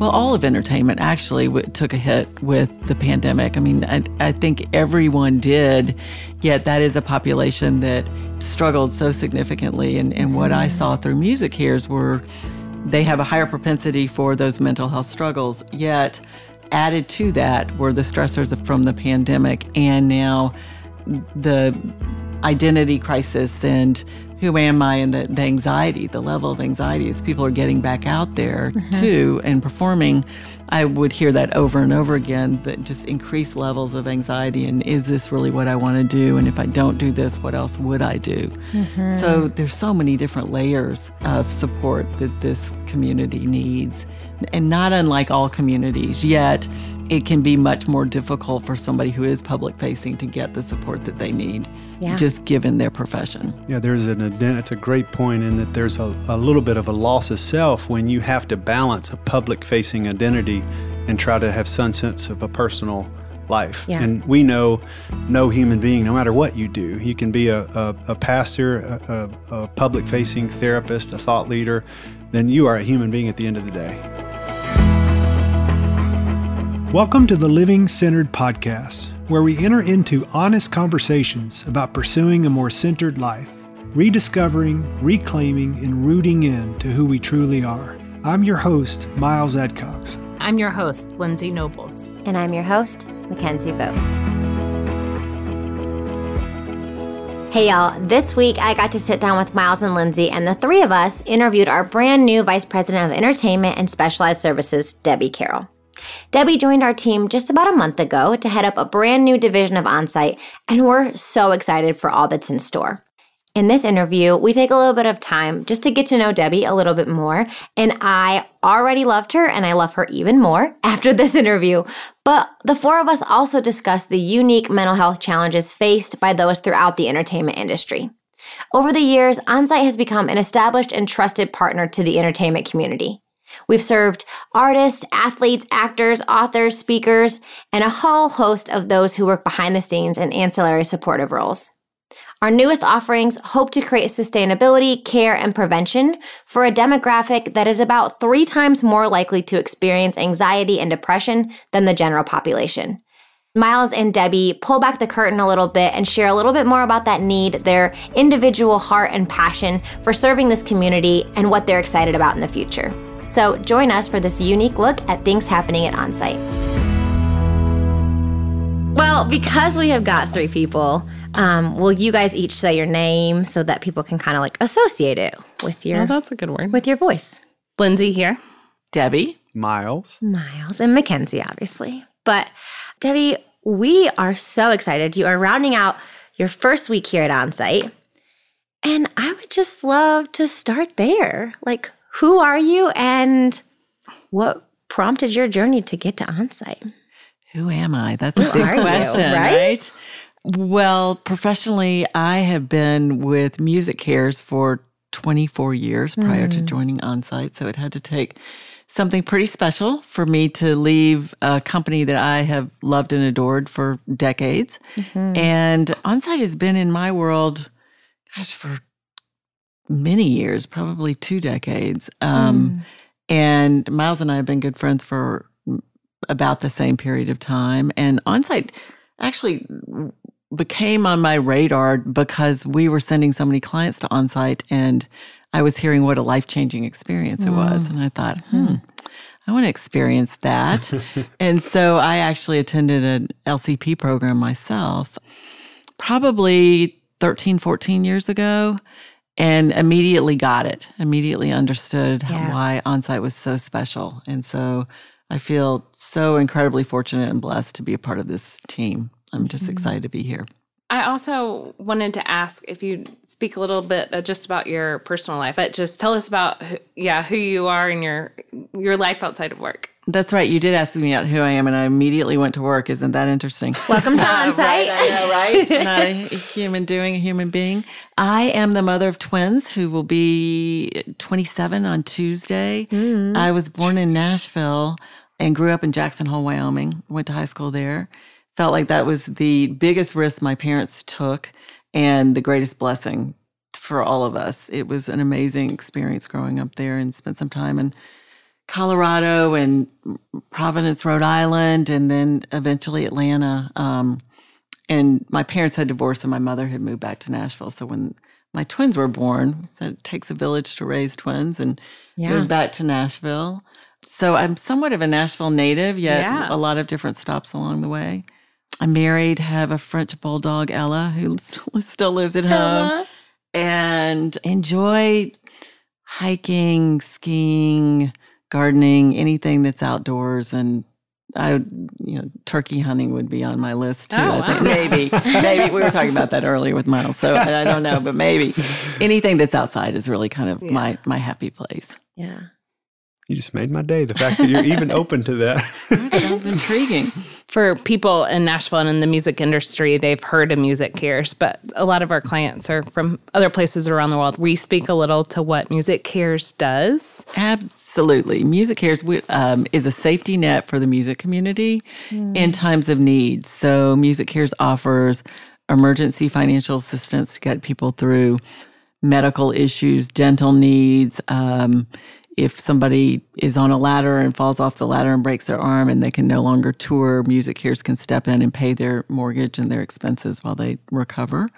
well, all of entertainment actually w- took a hit with the pandemic. I mean, I, I think everyone did, yet that is a population that struggled so significantly. And, and what I saw through MusiCares were they have a higher propensity for those mental health struggles, yet added to that were the stressors from the pandemic and now the identity crisis and who am I and the, the anxiety, the level of anxiety as people are getting back out there mm-hmm. too and performing. I would hear that over and over again that just increased levels of anxiety and is this really what I want to do? And if I don't do this, what else would I do? Mm-hmm. So there's so many different layers of support that this community needs. And not unlike all communities, yet it can be much more difficult for somebody who is public facing to get the support that they need yeah. just given their profession. Yeah, there's an it's a great point in that there's a, a little bit of a loss of self when you have to balance a public facing identity and try to have some sense of a personal life. Yeah. And we know no human being, no matter what you do, you can be a, a, a pastor, a, a public facing therapist, a thought leader, then you are a human being at the end of the day. Welcome to the Living Centered Podcast where we enter into honest conversations about pursuing a more centered life, rediscovering, reclaiming, and rooting in to who we truly are. I'm your host, Miles Adcox. I'm your host, Lindsey Nobles. And I'm your host, Mickenzie Vogt. Hey y'all, this week I got to sit down with Miles and Lindsey, and the three of us interviewed our brand new Vice President of Entertainment and Specialized Services, Debbie Carroll. Debbie joined our team just about a month ago to head up a brand new division of Onsite, and we're so excited for all that's in store. In this interview, we take a little bit of time just to get to know Debbie a little bit more, and I already loved her and I love her even more after this interview. But the four of us also discuss the unique mental health challenges faced by those throughout the entertainment industry. Over the years, Onsite has become an established and trusted partner to the entertainment community. We've served artists, athletes, actors, authors, speakers, and a whole host of those who work behind the scenes in ancillary supportive roles. Our newest offerings hope to create sustainability, care, and prevention for a demographic that is about three times more likely to experience anxiety and depression than the general population. Miles and Debbie pull back the curtain a little bit and share a little bit more about that need, their individual heart and passion for serving this community, and what they're excited about in the future. So join us for this unique look at things happening at Onsite. Well, because we have got three people, um, will you guys each say your name so that people can kind of like associate it with your? Oh, that's a good word. With your voice. Lindsey here. Debbie. Miles. Miles and Mickenzie, obviously. But Debbie, we are so excited. You are rounding out your first week here at Onsite. And I would just love to start there. Like, who are you and what prompted your journey to get to onsite? Who am I? That's a big question, you, right? right? Well, professionally, I have been with MusiCares for 24 years prior mm. to joining Onsite. So it had to take something pretty special for me to leave a company that I have loved and adored for decades. Mm-hmm. And Onsite has been in my world, gosh, for many years, probably two decades. Um, mm. And Miles and I have been good friends for about the same period of time. And Onsite actually became on my radar because we were sending so many clients to Onsite and I was hearing what a life changing experience it was. Mm. And I thought, hmm, hmm, I want to experience that. and so I actually attended an LCP program myself, probably 13, 14 years ago and immediately got it, immediately understood yeah. why onsite was so special. And so I feel so incredibly fortunate and blessed to be a part of this team. I'm just mm-hmm. excited to be here. I also wanted to ask if you speak a little bit uh, just about your personal life. Uh, just tell us about, yeah, who you are and your your life outside of work. That's right. You did ask me out who I am, and I immediately went to work. Isn't that interesting? Welcome to Onsite. right, I know, right? Not a human doing, a human being. I am the mother of twins who will be 27 on Tuesday. Mm. I was born in Nashville and grew up in Jackson Hole, Wyoming. Went to high school there. Felt like that was the biggest risk my parents took and the greatest blessing for all of us. It was an amazing experience growing up there and spent some time in Colorado and Providence, Rhode Island, and then eventually Atlanta. Um, and my parents had divorced, and my mother had moved back to Nashville. So when my twins were born, said it takes a village to raise twins, and yeah. moved back to Nashville. So I'm somewhat of a Nashville native, yet yeah. a lot of different stops along the way. I'm married, have a French bulldog, Ella, who still lives at home, and enjoy hiking, skiing, gardening, anything that's outdoors. And I, you know, turkey hunting would be on my list too. Oh, I think maybe, maybe we were talking about that earlier with Miles, so I don't know, but maybe anything that's outside is really kind of yeah. my my happy place. Yeah. You just made my day. The fact that you're even open to that. that sounds intriguing. For people in Nashville and in the music industry, they've heard of MusiCares, but a lot of our clients are from other places around the world. We speak a little to what MusiCares does. Absolutely. MusiCares um, is a safety net for the music community mm. in times of need. So, MusiCares offers emergency financial assistance to get people through medical issues, dental needs. Um, if somebody is on a ladder and falls off the ladder and breaks their arm and they can no longer tour, MusiCares can step in and pay their mortgage and their expenses while they recover.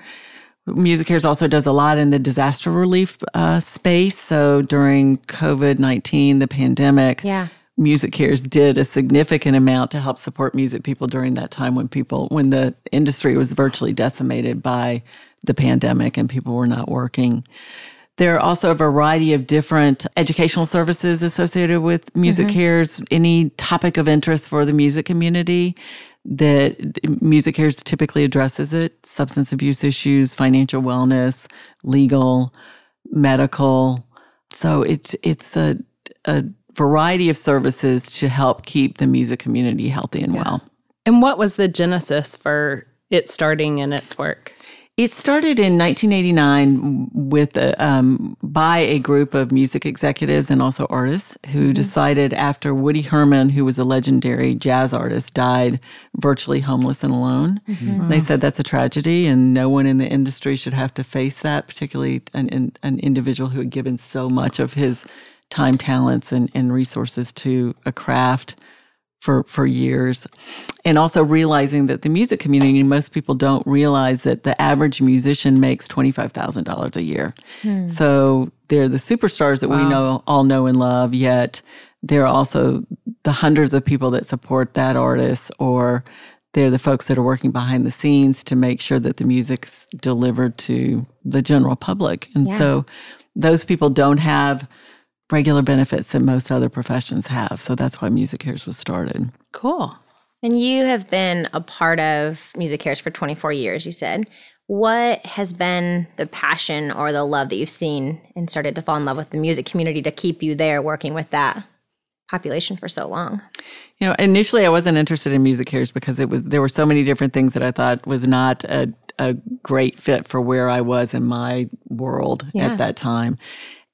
MusiCares also does a lot in the disaster relief uh, space. So during COVID 19, the pandemic, yeah. MusiCares did a significant amount to help support music people during that time when people, when the industry was virtually decimated by the pandemic and people were not working. There are also a variety of different educational services associated with Music mm-hmm. Cares, any topic of interest for the music community that MusiCares typically addresses it substance abuse issues, financial wellness, legal, medical. So it's, it's a, a variety of services to help keep the music community healthy and yeah. well. And what was the genesis for it starting in its work? It started in 1989 with a, um, by a group of music executives and also artists who mm-hmm. decided after Woody Herman, who was a legendary jazz artist, died virtually homeless and alone. Mm-hmm. They said that's a tragedy, and no one in the industry should have to face that, particularly an, an individual who had given so much of his time, talents, and, and resources to a craft for for years and also realizing that the music community most people don't realize that the average musician makes $25,000 a year. Hmm. So they're the superstars that wow. we know all know and love yet there are also the hundreds of people that support that artist or they're the folks that are working behind the scenes to make sure that the music's delivered to the general public. And yeah. so those people don't have regular benefits that most other professions have. So that's why MusiCares was started. Cool. And you have been a part of MusiCares for 24 years, you said. What has been the passion or the love that you've seen and started to fall in love with the music community to keep you there working with that population for so long? You know, initially I wasn't interested in MusiCares because it was there were so many different things that I thought was not a, a great fit for where I was in my world yeah. at that time.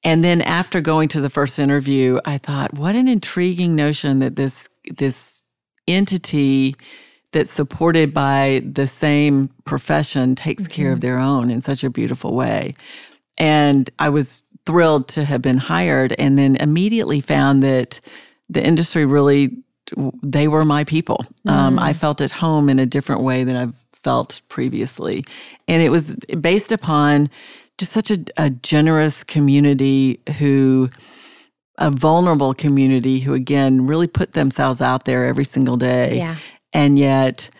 And then after going to the first interview, I thought, what an intriguing notion that this this entity that's supported by the same profession takes mm-hmm. care of mm-hmm. their own in such a beautiful way. And I was thrilled to have been hired and then immediately found that the industry really they were my people. Mm. Um, I mm. felt at home in a different way than I've felt previously. And it was based upon just such a, a generous community who a vulnerable community who again really put themselves out there every single day yeah. and yet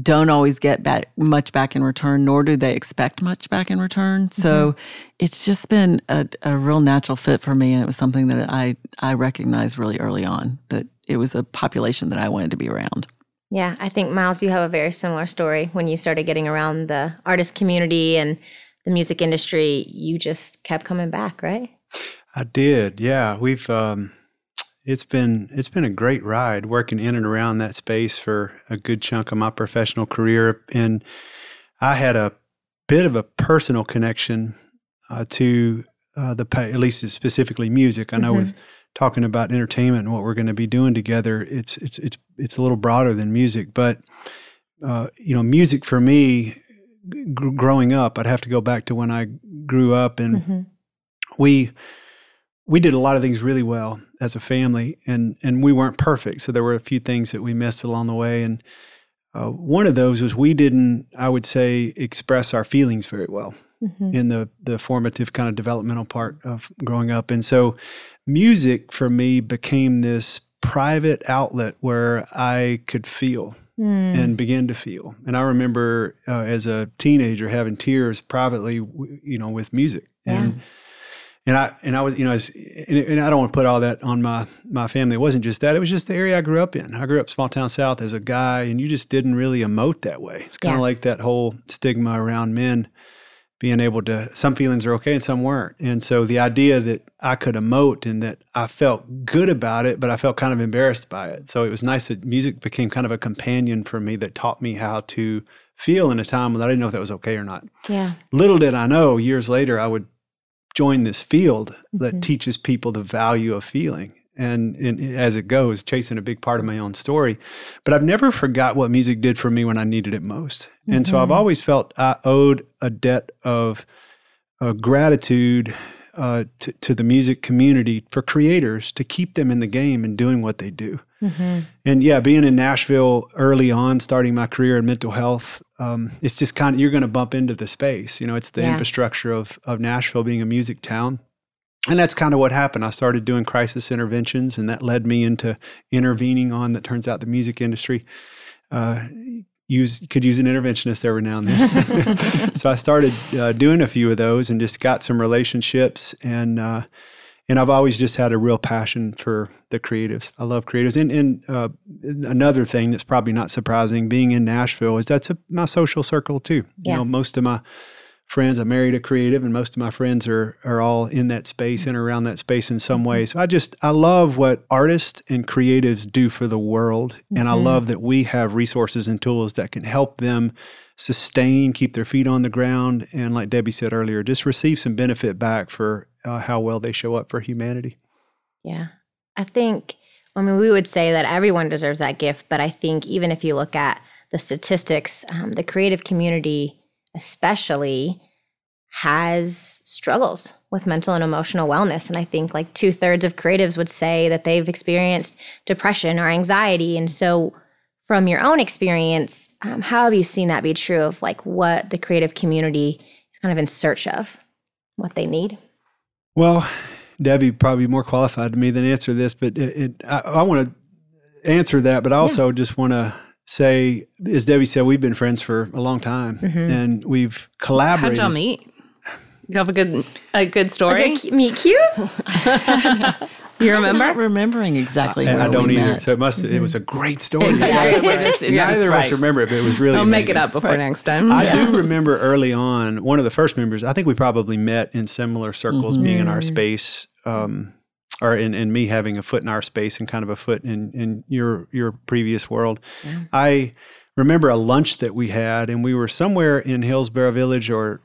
don't always get back much back in return nor do they expect much back in return so mm-hmm. it's just been a, a real natural fit for me and it was something that i i recognized really early on that it was a population that i wanted to be around yeah i think miles you have a very similar story when you started getting around the artist community and the music industry, you just kept coming back, right? I did. Yeah, we've um, it's been it's been a great ride working in and around that space for a good chunk of my professional career, and I had a bit of a personal connection uh, to uh, the at least specifically music. I know mm-hmm. with talking about entertainment and what we're going to be doing together, it's it's it's it's a little broader than music, but uh, you know, music for me g- growing up, I'd have to go back to when I grew up, and mm-hmm. we we did a lot of things really well as a family, and and we weren't perfect. So there were a few things that we missed along the way, and uh, one of those was we didn't, I would say, express our feelings very well mm-hmm. in the the formative kind of developmental part of growing up, and so music for me became this private outlet where I could feel mm. and begin to feel. And I remember uh, as a teenager having tears privately, you know, with music. Yeah. And and I and I was you know as, and, and, I don't want to put all that on my my family. It wasn't just that. It was just the area I grew up in. I grew up small town south as a guy, and you just didn't really emote that way. It's kind of yeah. like that whole stigma around men being able to some feelings are okay and some weren't. And so the idea that i could emote and that i felt good about it but i felt kind of embarrassed by it. So it was nice that music became kind of a companion for me that taught me how to feel in a time when i didn't know if that was okay or not. Yeah. Little did i know years later i would join this field that mm-hmm. teaches people the value of feeling and, and, as it goes, chasing a big part of my own story. But I've never forgot what music did for me when I needed it most. Mm-hmm. And so I've mm-hmm. always felt I owed a debt of uh, gratitude uh, to, to, the music community for creators to keep them in the game and doing what they do. Mm-hmm. And yeah, being in Nashville early on, starting my career in mental health, um, it's just kind of, you're going to bump into the space. You know, it's the yeah. infrastructure of, of Nashville being a music town and that's kind of what happened. I started doing crisis interventions, and that led me into intervening on that turns out the music industry uh, use could use an interventionist every now and then. so I started uh, doing a few of those and just got some relationships and. Uh, and I've always just had a real passion for the creatives. I love creatives. And, and uh, another thing that's probably not surprising, being in Nashville, is that's a, my social circle too. Yeah. You know, most of my friends. I married a creative, and most of my friends are are all in that space and around that space in some way. So I just I love what artists and creatives do for the world, mm-hmm. and I mm-hmm. love that we have resources and tools that can help them sustain, keep their feet on the ground, and like Debbie said earlier, just receive some benefit back for uh, how well they show up for humanity. Yeah, I think. I mean, we would say that everyone deserves that gift, but I think even if you look at the statistics, um, the creative community especially has struggles with mental and emotional wellness. And I think like two thirds of creatives would say that they've experienced depression or anxiety. And so, from your own experience, um, how have you seen that be true of like what the creative community is kind of in search of, what they need? Well, Debbie probably more qualified to me than answer this, but it, it, I, I want to answer that, but I also yeah. just want to say, as Debbie said, we've been friends for a long time, mm-hmm. and we've collaborated. How'd y'all meet? You have a good a good story. Okay, meet cute. you remember? I'm not remembering exactly. Uh, I don't either. Met. So it must. Mm-hmm. It was a great story. Neither of us remember it, but it was really. I'll amazing. make it up before right. next time. I yeah. do remember early on. One of the first members. I think we probably met in similar circles, mm-hmm. being in our space. Um, or in, in me having a foot in our space and kind of a foot in, in your your previous world. Yeah. I remember a lunch that we had, and we were somewhere in Hillsboro Village or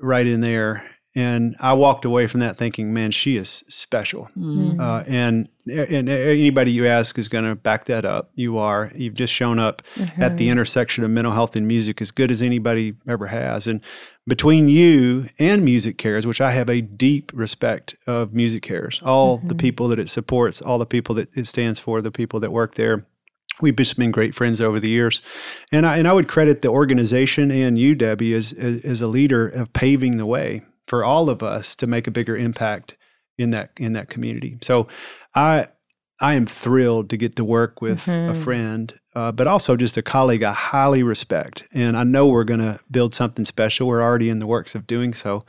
right in there, and I walked away from that thinking, man, she is special. Mm-hmm. Uh, and and anybody you ask is going to back that up. You are. You've just shown up mm-hmm. at the intersection of mental health and music as good as anybody ever has. And between you and MusiCares, which I have a deep respect of MusiCares, all mm-hmm. the people that it supports, all the people that it stands for, the people that work there. We've just been great friends over the years, and I and I would credit the organization and you, Debbie, as as, as a leader of paving the way for all of us to make a bigger impact in that in that community. So I I am thrilled to get to work with mm-hmm. a friend, uh, but also just a colleague I highly respect, and I know we're going to build something special. We're already in the works of doing so,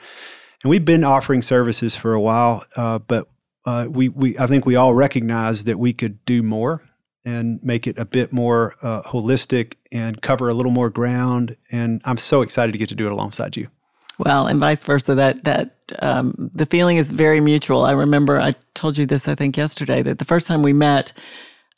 and we've been offering services for a while, uh, but uh, we we I think we all recognize that we could do more and make it a bit more uh, holistic and cover a little more ground. And I'm so excited to get to do it alongside you. Well, and vice versa. That that um, the feeling is very mutual. I remember I told you this I think yesterday that the first time we met,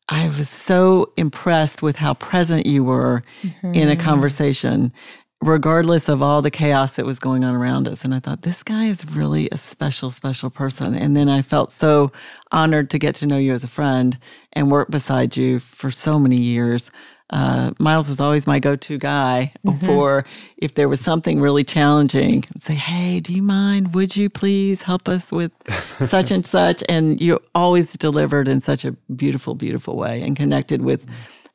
I was so impressed with how present you were mm-hmm. in a mm-hmm. conversation, regardless of all the chaos that was going on around us. And I thought this guy is really a special, special person. And then I felt so honored to get to know you as a friend and work beside you for so many years. Uh, Miles was always my go-to guy mm-hmm. for if there was something really challenging. I'd say, "Hey, do you mind? Would you please help us with such and such?" And you always delivered in such a beautiful, beautiful way and connected with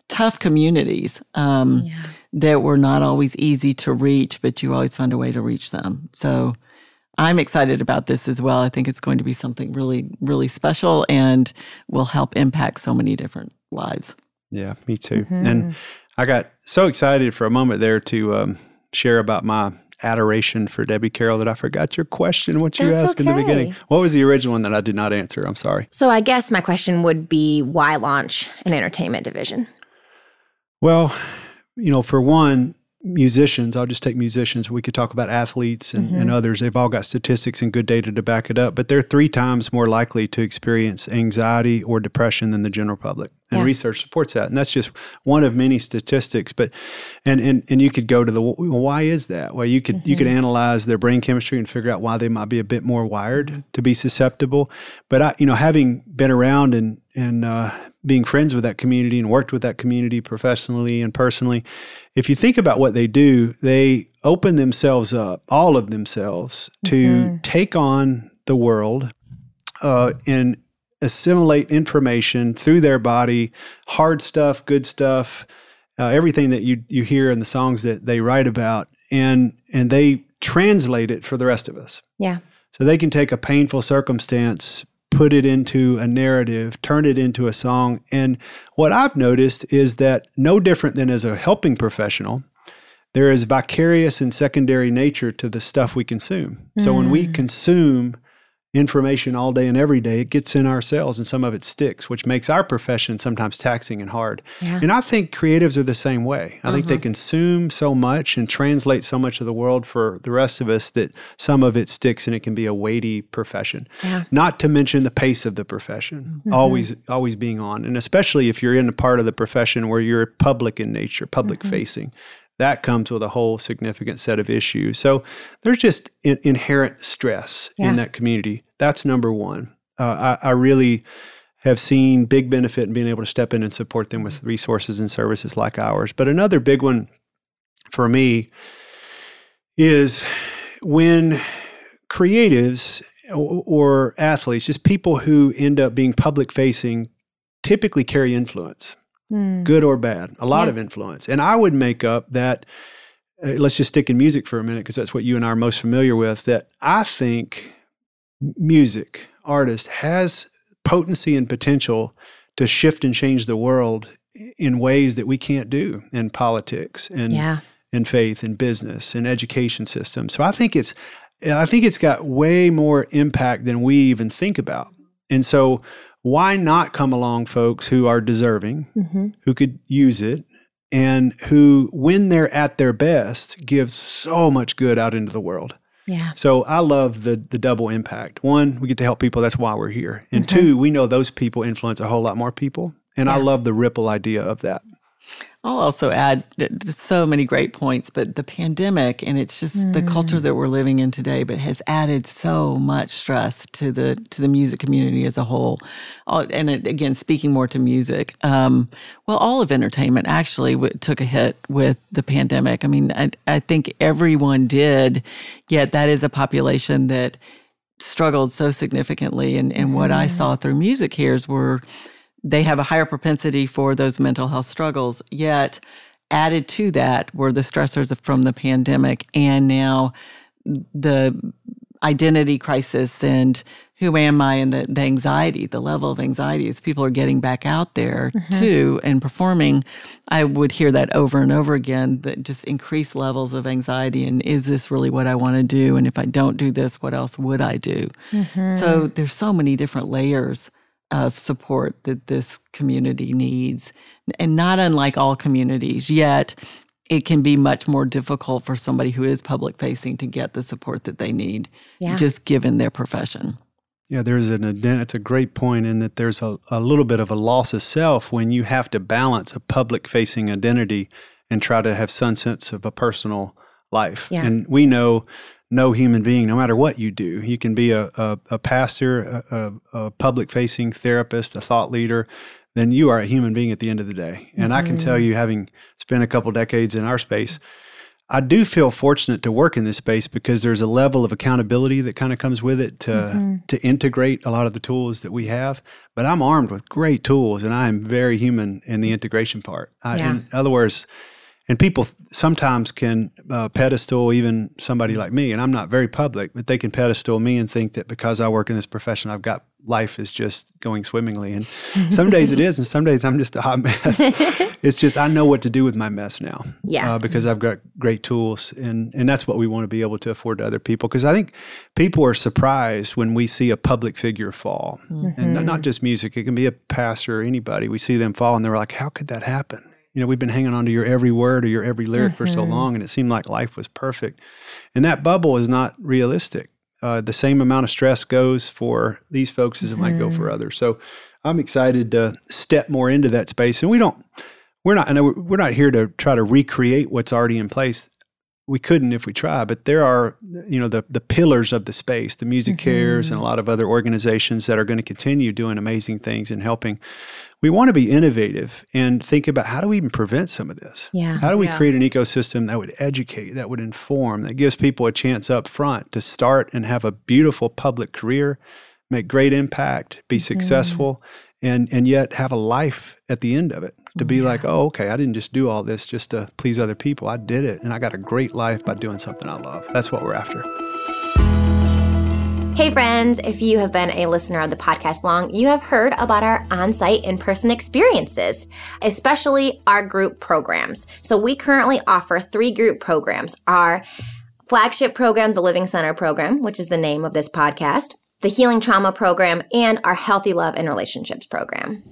tough communities um, yeah. that were not always easy to reach, but you always found a way to reach them. So. I'm excited about this as well. I think it's going to be something really, really special and will help impact so many different lives. Yeah, me too. Mm-hmm. And I got so excited for a moment there to um, share about my adoration for Debbie Carroll that I forgot your question, what you That's asked okay. in the beginning. What was the original one that I did not answer? I'm sorry. So I guess my question would be why launch an entertainment division? Well, you know, for one, musicians, I'll just take musicians. We could talk about athletes and, mm-hmm. and, others. They've all got statistics and good data to back it up, but they're three times more likely to experience anxiety or depression than the general public. And yeah. research supports that. And that's just one of many statistics. But and and, and you could go to the well, why is that? Well, you could mm-hmm. you could mm-hmm. analyze their brain chemistry and figure out why they might be a bit more wired mm-hmm. to be susceptible. But I, you know, having been around and and uh, being friends with that community and worked with that community professionally and personally, if you think about what they do, they open themselves up, all of themselves, to mm-hmm. take on the world uh, and assimilate information through their body, hard stuff, good stuff, uh, everything that you you hear in the songs that they write about, and and they translate it for the rest of us. Yeah. So they can take a painful circumstance, put it into a narrative, turn it into a song. And what I've noticed is that no different than as a helping professional, there is vicarious and secondary nature to the stuff we consume. Mm. So when we mm. consume information all day and every day, it gets in our cells and some of it sticks, which makes our profession sometimes taxing and hard. Yeah. And I think creatives are the same way. I think they mm-hmm. consume so much and translate so much of the world for the rest of us that some of it sticks and it can be a weighty profession. Yeah. Not to mention the pace of the profession, mm-hmm. always always being on. And especially if you're in a part of the profession where you're public in nature, public mm-hmm. facing that comes with a whole significant set of issues. So there's just in, inherent stress yeah. in that community. That's number one. Uh, I, I, really have seen big benefit in being able to step in and support them with resources and services like ours. But another big one for me is when creatives or, or athletes, just people who end up being public facing, typically carry influence mm. good or bad, a lot yeah. of influence. And I would make up that, uh, let's just stick in music for a minute, because that's what you and I are most familiar with, that I think music, artist, has potency and potential to shift and change the world in ways that we can't do in politics and yeah. in faith and business and education system. So I think it's I think it's got way more impact than we even think about. And so why not come along folks who are deserving, mm-hmm. who could use it, and who, when they're at their best, give so much good out into the world. Yeah. So I love the the double impact. One, we get to help people. That's why we're here. And mm-hmm. two, we know those people influence a whole lot more people. And yeah. I love the ripple idea of that. I'll also add so many great points, but the pandemic and it's just mm. the culture mm. that we're living in today, but has added so much stress to the to the music community as a whole. And again, speaking more to music, um, well, all of entertainment actually w- took a hit with the pandemic. I mean, I, I think everyone did, yet that is a population that struggled so significantly. And, and what I mm. saw through MusiCares were they have a higher propensity for those mental health struggles. Yet, added to that were the stressors from the pandemic and now the identity crisis and who am I and the, the anxiety, the level of anxiety as people are getting back out there mm-hmm. too and performing. I would hear that over and over again that just increased levels of anxiety and is this really what I want to do? And if I don't do this, what else would I do? Mm-hmm. So there's so many different layers of support that this community needs. And not unlike all communities, yet it can be much more difficult for somebody who is public facing to get the support that they need, yeah. just given their profession. Yeah, there's an it's a great point in that there's a, a little bit of a loss of self when you have to balance a public facing identity and try to have some sense of a personal life. Yeah. And we know no human being, no matter what you do. You can be a, a, a pastor, a, a public facing therapist, a thought leader. then you are a human being at the end of the day. And mm-hmm. I can tell mm-hmm. you, having spent a couple decades in our space, I do feel fortunate to work in this space because there's a level of accountability that kind of comes with it to mm-hmm. to integrate a lot of the tools that we have. But I'm armed with great tools, and I am very human in the integration part. I, yeah. In other words, and people sometimes can uh, pedestal even somebody like me, and I'm not very public, but they can pedestal me and think that because I work in this profession, I've got life is just going swimmingly. And some days it is, and some days I'm just a hot mess. it's just I know what to do with my mess now. Yeah. Uh, because I've got great tools, and and that's what we want to be able to afford to other people. Because I think people are surprised when we see a public figure fall, mm-hmm. and not, not just music. It can be a pastor or anybody. We see them fall, and they're like, "How could that happen?" You know, we've been hanging on to your every word or your every lyric mm-hmm. for so mm-hmm. long, and it seemed like life was perfect. And that bubble is not realistic uh, the same amount of stress goes for these folks as it mm-hmm. might go for mm-hmm. others. So I'm excited to step more into that space. And we don't, we're not, I know we're not here to try to recreate what's already in place. We couldn't if we try, but there are, you know, the the pillars of the space, the Music mm-hmm. Cares, and a lot of other organizations that are going to continue doing amazing things and helping we want to be innovative and think about how do we even prevent some of this? Yeah. How do we yeah. create an ecosystem that would educate, that would inform, that gives people a chance up front to start and have a beautiful public career, make great impact, be mm-hmm. successful, and and yet have a life at the end of it. To be mm, yeah. like, oh, okay, I didn't just do all this just to please other people. I did it and I got a great life by doing something I love. That's what we're after. Hey, friends, if you have been a listener of the podcast long, you have heard about our on site in person experiences, especially our group programs. So, we currently offer three group programs our flagship program, the Living Center program, which is the name of this podcast, the Healing Trauma program, and our Healthy Love and Relationships program.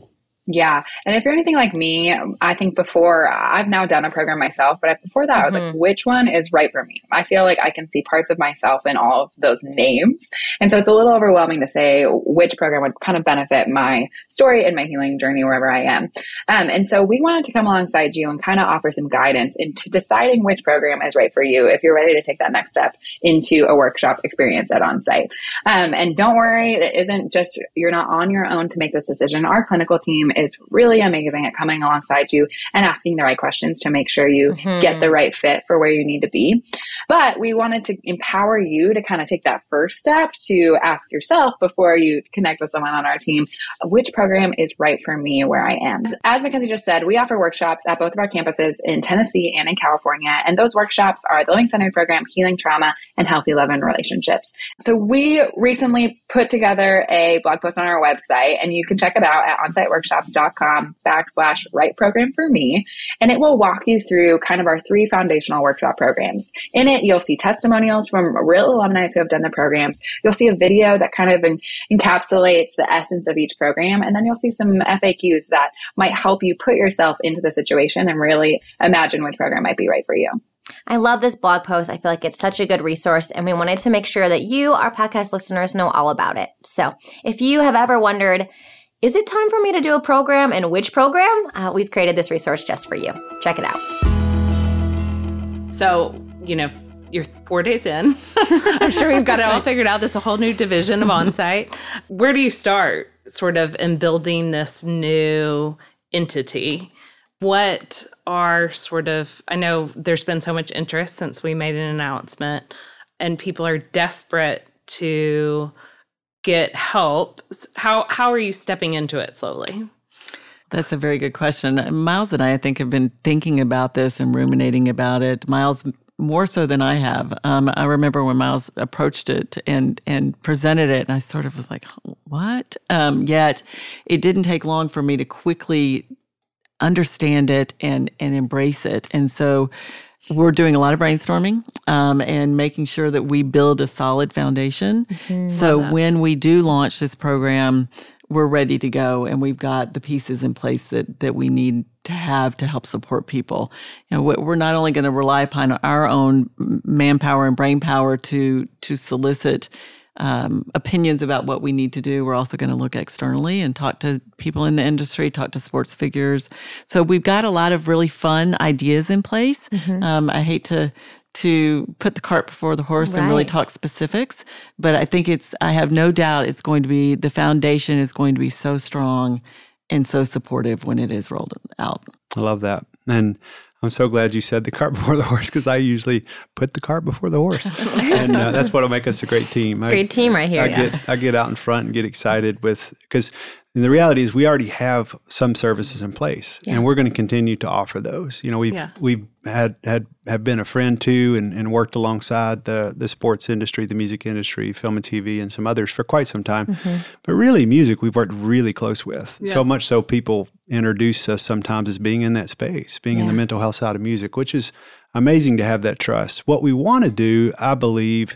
Yeah. And if you're anything like me, I think before I've now done a program myself, but before that, mm-hmm. I was like, mm-hmm. which one is right for me? I feel like I can see parts of myself in all of those names. And so it's a little overwhelming to say which program would kind of benefit my story and my healing journey wherever I am. Um, and so we wanted to come alongside you and kind of offer some guidance into deciding which program is right for you if you're ready to take that next step into a workshop experience at onsite. Um, and don't worry, it isn't just, you're not on your own to make this decision. Our clinical team is really amazing at coming alongside you and asking the right questions to make sure you mm-hmm. get the right fit for where you need to be. But we wanted to empower you to kind of take that first step to ask yourself before you connect with someone on our team, which program is right for me where I am. As Mickenzie just said, we offer workshops at both of our campuses in Tennessee and in California. And those workshops are the Living Center program, Healing Trauma, and Healthy Love and Relationships. So we recently put together a blog post on our website and you can check it out at onsiteworkshops com backslash right program for me. And it will walk you through kind of our three foundational workshop programs. In it, you'll see testimonials from real alumni who have done the programs. You'll see a video that kind of en- encapsulates the essence of each program. And then you'll see some FAQs that might help you put yourself into the situation and really imagine which program might be right for you. I love this blog post. I feel like it's such a good resource, and we wanted to make sure that you, our podcast listeners, know all about it. So if you have ever wondered, is it time for me to do a program and which program? Uh, we've created this resource just for you. Check it out. So, you know, you're four days in. I'm sure we've got it all figured out. There's a whole new division of onsite. Where do you start sort of in building this new entity? What are sort of, I know there's been so much interest since we made an announcement, and people are desperate to get help, how how are you stepping into it slowly? That's a very good question. Miles and I, I think, have been thinking about this and ruminating about it. Miles more so than I have. Um, I remember when Miles approached it and and presented it, and I sort of was like, "What?" Um, yet, it didn't take long for me to quickly understand it and and embrace it. And so, we're doing a lot of brainstorming um, and making sure that we build a solid foundation. Mm-hmm, so when we do launch this program, we're ready to go and we've got the pieces in place that that we need to have to help support people. You know, we're not only going to rely upon our own manpower and brain power to to solicit um, opinions about what we need to do. We're also going to look externally and talk to people in the industry, talk to sports figures. So we've got a lot of really fun ideas in place. Mm-hmm. Um, I hate to to put the cart before the horse right. and really talk specifics, but I think it's I have no doubt it's going to be the foundation is going to be so strong and so supportive when it is rolled out. I love that. And I'm so glad you said the cart before the horse because I usually put the cart before the horse, and uh, that's what'll make us a great team. Great I, team right here. I yeah. get I get out in front and get excited with because and the reality is we already have some services in place yeah. and we're going to continue to offer those. You know, we've yeah. we've had had have been a friend to and, and worked alongside the the sports industry, the music industry, film and TV and some others for quite some time. Mm-hmm. But really music we've worked really close with. Yeah. So much so people introduce us sometimes as being in that space, being in the mental health side of music, which is amazing to have that trust. What we want to do, I believe,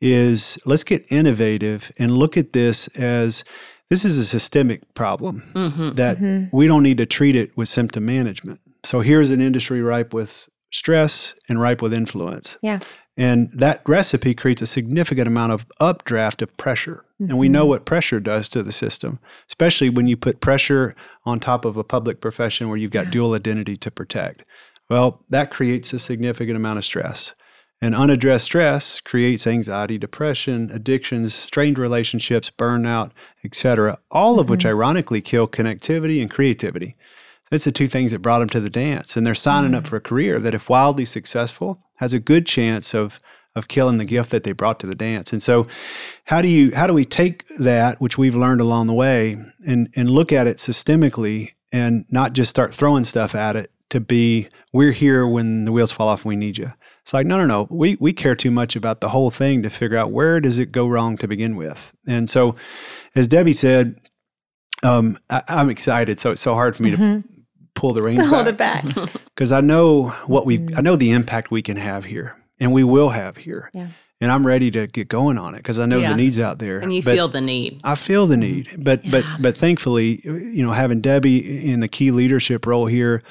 is let's get innovative and look at this as this is a systemic problem mm-hmm. that mm-hmm. we don't need to treat it with symptom management. So here's an industry ripe with stress and ripe with influence. Yeah. And that recipe creates a significant amount of updraft of pressure. Mm-hmm. And we know mm-hmm. what pressure does to the system, especially when you put pressure on top of a public profession where you've got yeah. dual identity to protect. Well, that creates a significant amount of stress. And unaddressed stress creates anxiety, depression, addictions, strained relationships, burnout, etc. All of mm-hmm. which ironically kill connectivity and creativity. That's the two things that brought them to the dance. And they're signing mm-hmm. up for a career that, if wildly successful, has a good chance of of killing the gift that they brought to the dance. And so how do you how do we take that, which we've learned along the way, and and look at it systemically and not just start throwing stuff at it to be we're here when the wheels fall off and we need you. It's like, no, no, no. We we care too much about the whole thing to figure out where does it go wrong to begin with. And so, as Debbie said, um, I, am excited. So it's so hard for me mm-hmm. to pull the reins, hold it back, because I know what we, I know the impact we can have here, and we will have here. Yeah. And I'm ready to get going on it because I know yeah. the needs out there. And you but feel the need. I feel the need, but yeah. but but thankfully, you know, having Debbie in the key leadership role here,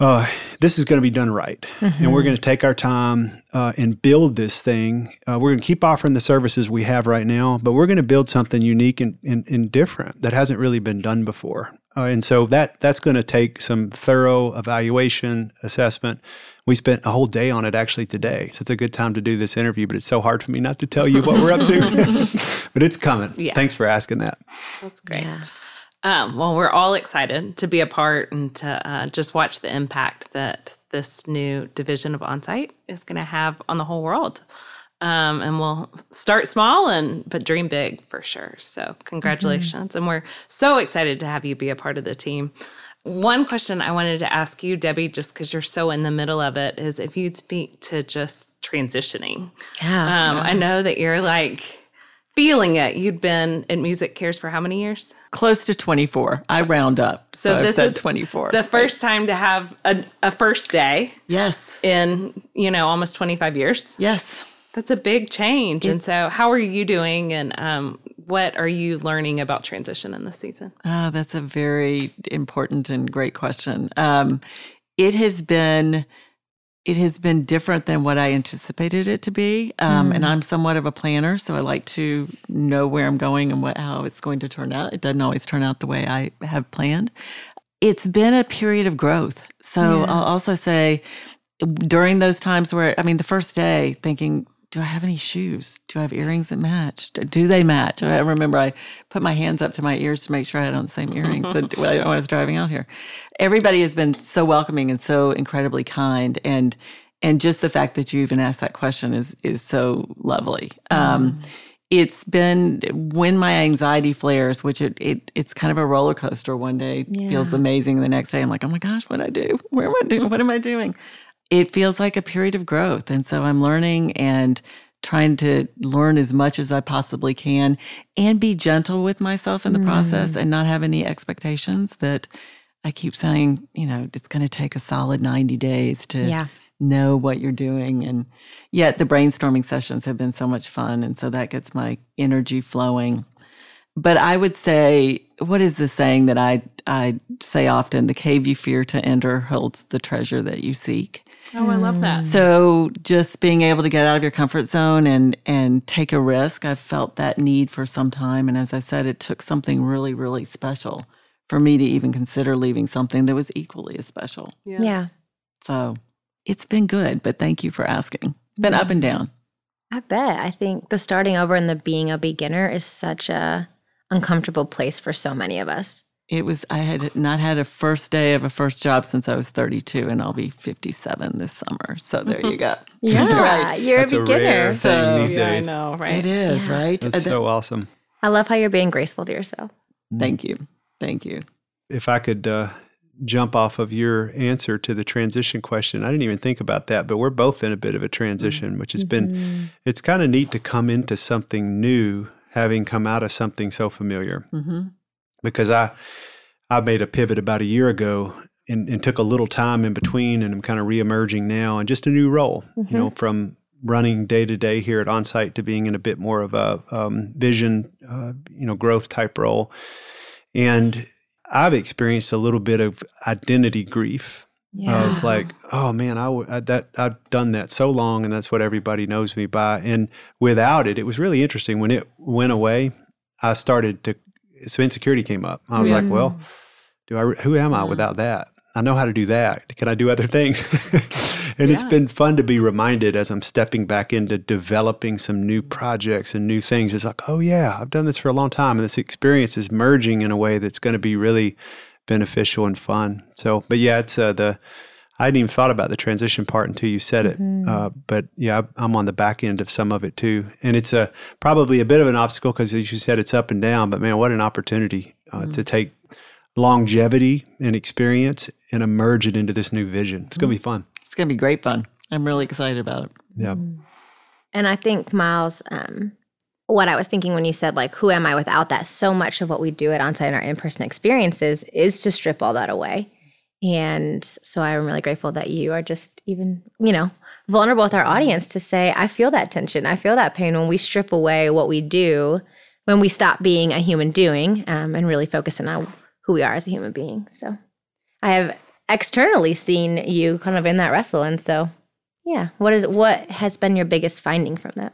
uh, this is going to be done right. Mm-hmm. And we're mm-hmm. going to take our time uh, and build this thing. Uh, we're going to keep offering the services we have right now, but we're going to build something unique and, and, and different that hasn't really been done before. Uh, and so that that's going to take some thorough evaluation, assessment. We spent a whole day on it actually today. So it's a good time to do this interview, but it's so hard for me not to tell you what we're up to. but it's coming. Yeah. Thanks for asking that. That's great. Yeah. Um, well, we're all excited to be a part and to uh, just watch the impact that this new division of onsite is going to have on the whole world. Um, and we'll start small and but dream big for sure. So congratulations, mm-hmm. and we're so excited to have you be a part of the team. One question I wanted to ask you, Debbie, just because you're so in the middle of it, is if you'd speak to just transitioning. Yeah, um, I know that you're like feeling it. You'd been in MusiCares for how many years? Close to 24. I round up. So, so this is 24. The first time to have a, a first day. Yes. In, you know, almost 25 years. Yes. That's a big change. It, and so, how are you doing? And um, what are you learning about transition in this season? Oh, that's a very important and great question. Um, it has been it has been different than what I anticipated it to be. Um, mm. And I'm somewhat of a planner, so I like to know where I'm going and what how it's going to turn out. It doesn't always turn out the way I have planned. It's been a period of growth. So yeah. I'll also say during those times where I mean the first day thinking do I have any shoes? Do I have earrings that match? Do they match? I remember I put my hands up to my ears to make sure I had on the same earrings when I was driving out here. Everybody has been so welcoming and so incredibly kind, and and just the fact that you even asked that question is is so lovely. Mm. Um, it's been when my anxiety flares, which it, it it's kind of a roller coaster. One day yeah. feels amazing, the next day I'm like, oh my gosh, what I do? Where am I doing? What am I doing? It feels like a period of growth. And so I'm learning and trying to learn as much as I possibly can and be gentle with myself in the mm. process and not have any expectations that I keep saying, you know, it's going to take a solid 90 days to yeah. know what you're doing. And yet the brainstorming sessions have been so much fun. And so that gets my energy flowing. But I would say, what is the saying that I, I say often? The cave you fear to enter holds the treasure that you seek. Oh, I love that. So just being able to get out of your comfort zone and and take a risk, I've felt that need for some time. And as I said, it took something really, really special for me to even consider leaving something that was equally as special. Yeah. yeah. So it's been good, but thank you for asking. It's been yeah. up and down. I bet. I think the starting over and the being a beginner is such a uncomfortable place for so many of us. It was, I had not had a first day of a first job since I was 32, and I'll be 57 this summer. So there you go. yeah, right. You're That's a beginner. A rare thing So, these Yeah, I know, right? It is, Yeah. right? That's Uh, so awesome. I love how you're being graceful to yourself. Thank you. Thank you. If I could uh, jump off of your answer to the transition question, I didn't even think about that, but we're both in a bit of a transition, which has been, it's kind of neat to come into something new, having come out of something so familiar. hmm because I I made a pivot about a year ago and, and took a little time in between, and I'm kind of reemerging now in just a new role. You know, from running day to day here at Onsite to being in a bit more of a um, vision, uh, you know, growth type role, and I've experienced a little bit of identity grief of like, oh man, I, w- I- that I've done that so long, and that's what everybody knows me by. And without it, it was really interesting when it went away. I started to so insecurity came up. I was like, well, do I? Who am I without that? I know how to do that. Can I do other things? and it's been fun to be reminded as I'm stepping back into developing some new projects and new things. It's like, oh yeah, I've done this for a long time, and this experience is merging in a way that's going to be really beneficial and fun. So, but yeah, it's uh, the I hadn't even thought about the transition part until you said it. Uh, but yeah, I- I'm on the back end of some of it too, and it's a probably a bit of an obstacle because, as you said, it's up and down. But man, what an opportunity uh, to take longevity and experience and emerge it into this new vision. It's gonna be fun. It's going to be great fun. I'm really excited about it. Yeah, And I think, Miles, um, what I was thinking when you said, like, who am I without that? So much of what we do at Onsite and our in person experiences is to strip all that away. And so I'm really grateful that you are just even, you know, vulnerable with our audience to say, I feel that tension. I feel that pain when we strip away what we do, when we stop being a human doing um, and really focus on who we are as a human being. So I have externally seen you kind of in that wrestle. And so, yeah, what is what has been your biggest finding from that?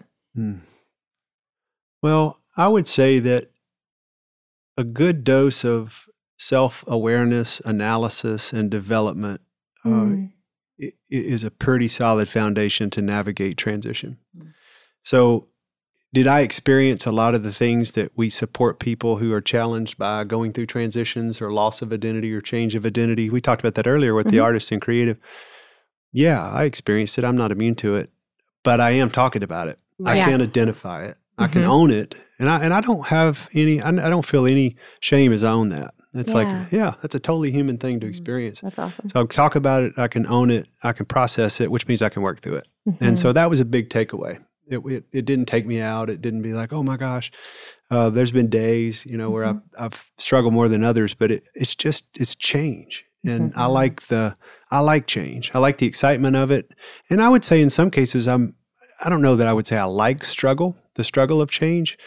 Well, I would say that a good dose of self awareness, analysis, and development uh, Mm. is a pretty solid foundation to navigate transition. So, did I experience a lot of the things that we support people who are challenged by going through transitions or loss of identity or change of identity? We talked about that earlier with the Mhm. artist and creative. Yeah, I experienced it. I'm not immune to it, but I am talking about it. I Yeah. can identify it. I can Mhm. own it, and I and I don't have any. I, I don't feel any shame as I own that. It's Yeah. like, yeah, that's a totally human thing to mm-hmm. experience. That's awesome. So I talk about it. I can own it. I can process it, which means I can work through it. And mm-hmm. so that was a big takeaway. It, it it didn't take me out. It didn't be like, oh my gosh. Uh, there's been days, you know, where mm-hmm. I've I've struggled more than others, but it, it's just it's change, and I like the I like change. I like the excitement of it, and I would say in some cases I'm I don't know that I would say I like struggle, the struggle of change,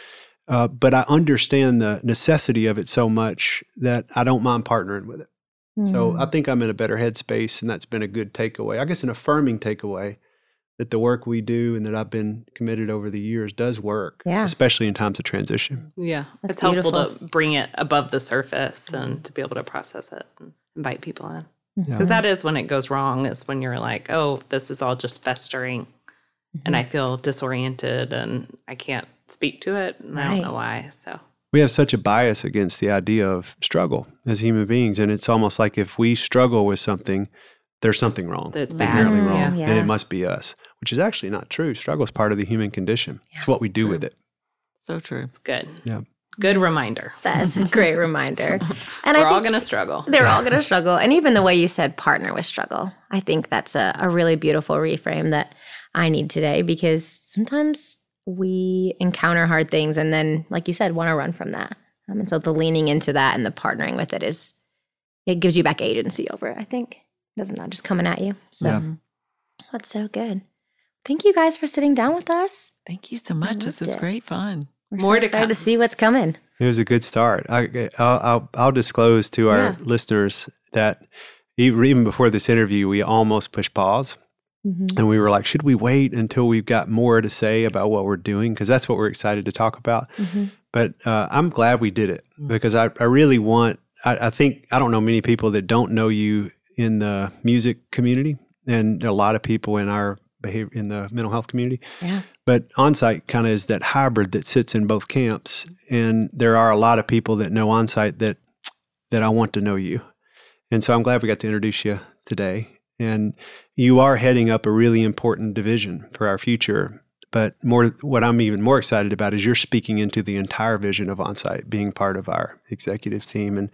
uh, but I understand the necessity of it so much that I don't mind partnering with it. So Mm. I think I'm in a better headspace, and that's been a good takeaway. I guess an affirming takeaway that the work we do and that I've been committed over the years does work, Yeah. especially in times of transition. Yeah, That's it's helpful to bring it above the surface and to be able to process it and invite people in. Yeah. Because that is when it goes wrong, is when you're like, oh, this is all just festering and I feel disoriented and I can't speak to it. And I don't know why. So, We have such a bias against the idea of struggle as human beings, and it's almost like if we struggle with something, there's something wrong. That it's It's bad. inherently Mm, wrong, yeah. and it must be us, which is actually not true. Struggle is part of the human condition. It's what we do with it. So true. it's good. Yeah. Good reminder. That is a great reminder. And I think We're I all going to struggle. they're all going to struggle. And even the way you said partner with struggle, I think that's a, a really beautiful reframe that I need today because sometimes we encounter hard things and then, like you said, want to run from that. Um, and so the leaning into that and the partnering with it is, it gives you back agency over it, I think. It's not that just coming at you. So Yeah. that's so good. Thank you guys for sitting down with us. Thank you so much. This loved was it. great fun. We're More so to excited come. to see what's coming. It was a good start. I, I'll, I'll, I'll disclose to our Yeah. listeners that e- even before this interview, we almost pushed pause. Mhm. And we were like, should we wait until we've got more to say about what we're doing? Because that's what we're excited to talk about. Mhm. But uh, I'm glad we did it because I, I really want, I, I think, I don't know many people that don't know you in the music community and a lot of people in our behavior, in the mental health community. Yeah. But onsite kind of is that hybrid that sits in both camps. And there are a lot of people that know onsite that that I want to know you. And so I'm glad we got to introduce you today. And you are heading up a really important division for our future. But more, what I'm even more excited about is you're speaking into the entire vision of OnSite, being part of our executive team, and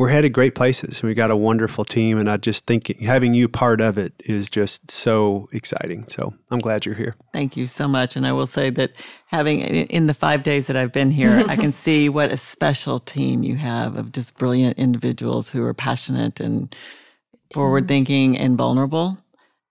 we're headed great places. And we got a wonderful team, and I just think having you part of it is just so exciting. So I'm glad you're here. Thank you so much. And I will say that having in the five days that I've been here, I can see what a special team you have of just brilliant individuals who are passionate and forward thinking and vulnerable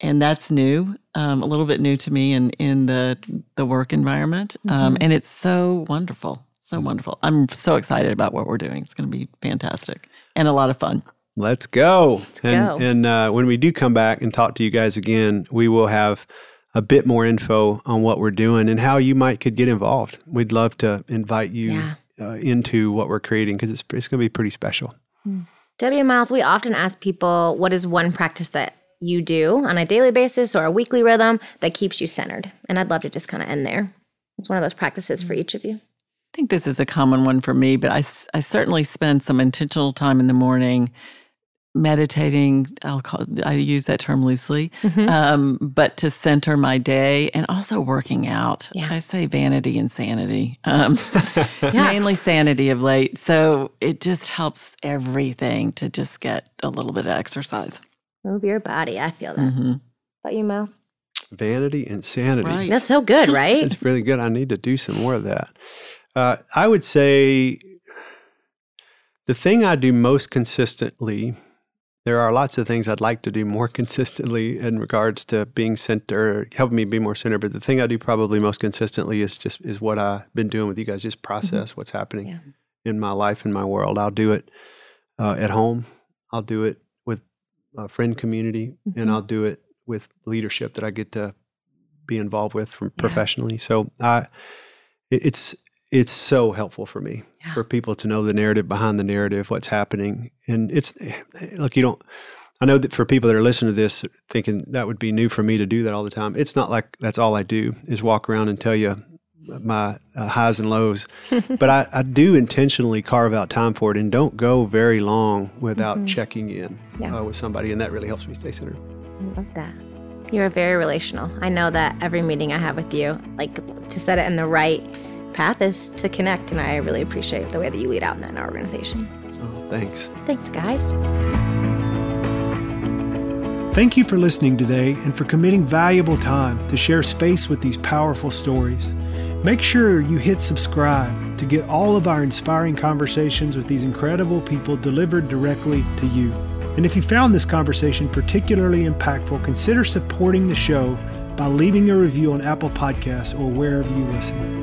and that's new, um, a little bit new to me in in the the work environment, um, mm-hmm. and it's so wonderful, so wonderful. I'm so excited about what we're doing. It's going to be fantastic and a lot of fun. Let's go. Let's and go. and uh, when we do come back and talk to you guys again, we will have a bit more info on what we're doing and how you might could get involved. We'd love to invite you yeah. uh, into what we're creating because it's it's going to be pretty special. Mm. Debbie Miles, we often ask people what is one practice that you do on a daily basis or a weekly rhythm that keeps you centered. And I'd love to just kind of end there. It's one of those practices for each of you. I think this is a common one for me, but I, I certainly spend some intentional time in the morning meditating. I'll call, I use that term loosely, mm-hmm. um, but to center my day and also working out. Yeah. I say vanity and sanity, um, yeah. mainly sanity of late. So it just helps everything to just get a little bit of exercise. Move your body. I feel that. Mm-hmm. About you, Miles Vanity and sanity. Right. That's so good, right? it's really good. I need to do some more of that. Uh, I would say the thing I do most consistently, there are lots of things I'd like to do more consistently in regards to being centered, helping me be more centered. But the thing I do probably most consistently is just is what I've been doing with you guys, just process mm-hmm. what's happening yeah. in my life and my world. I'll do it uh, at home. I'll do it uh, friend community, mm-hmm. and I'll do it with leadership that I get to be involved with from yeah. professionally. So I, it's it's so helpful for me yeah. for people to know the narrative behind the narrative, what's happening, and it's look you don't. I know that for people that are listening to this, thinking that would be new for me to do that all the time. It's not like that's all I do is walk around and tell you my uh, highs and lows. but I, I, do intentionally carve out time for it and don't go very long without mm-hmm. checking in yeah. uh, with somebody. And that really helps me stay centered. I love that. You're very relational. I know that every meeting I have with you, like to set it in the right path is to connect. And I really appreciate the way that you lead out in that organization. So, oh, thanks. Thanks, guys. Thank you for listening today and for committing valuable time to share space with these powerful stories. Make sure you hit subscribe to get all of our inspiring conversations with these incredible people delivered directly to you. And if you found this conversation particularly impactful, consider supporting the show by leaving a review on Apple Podcasts or wherever you listen.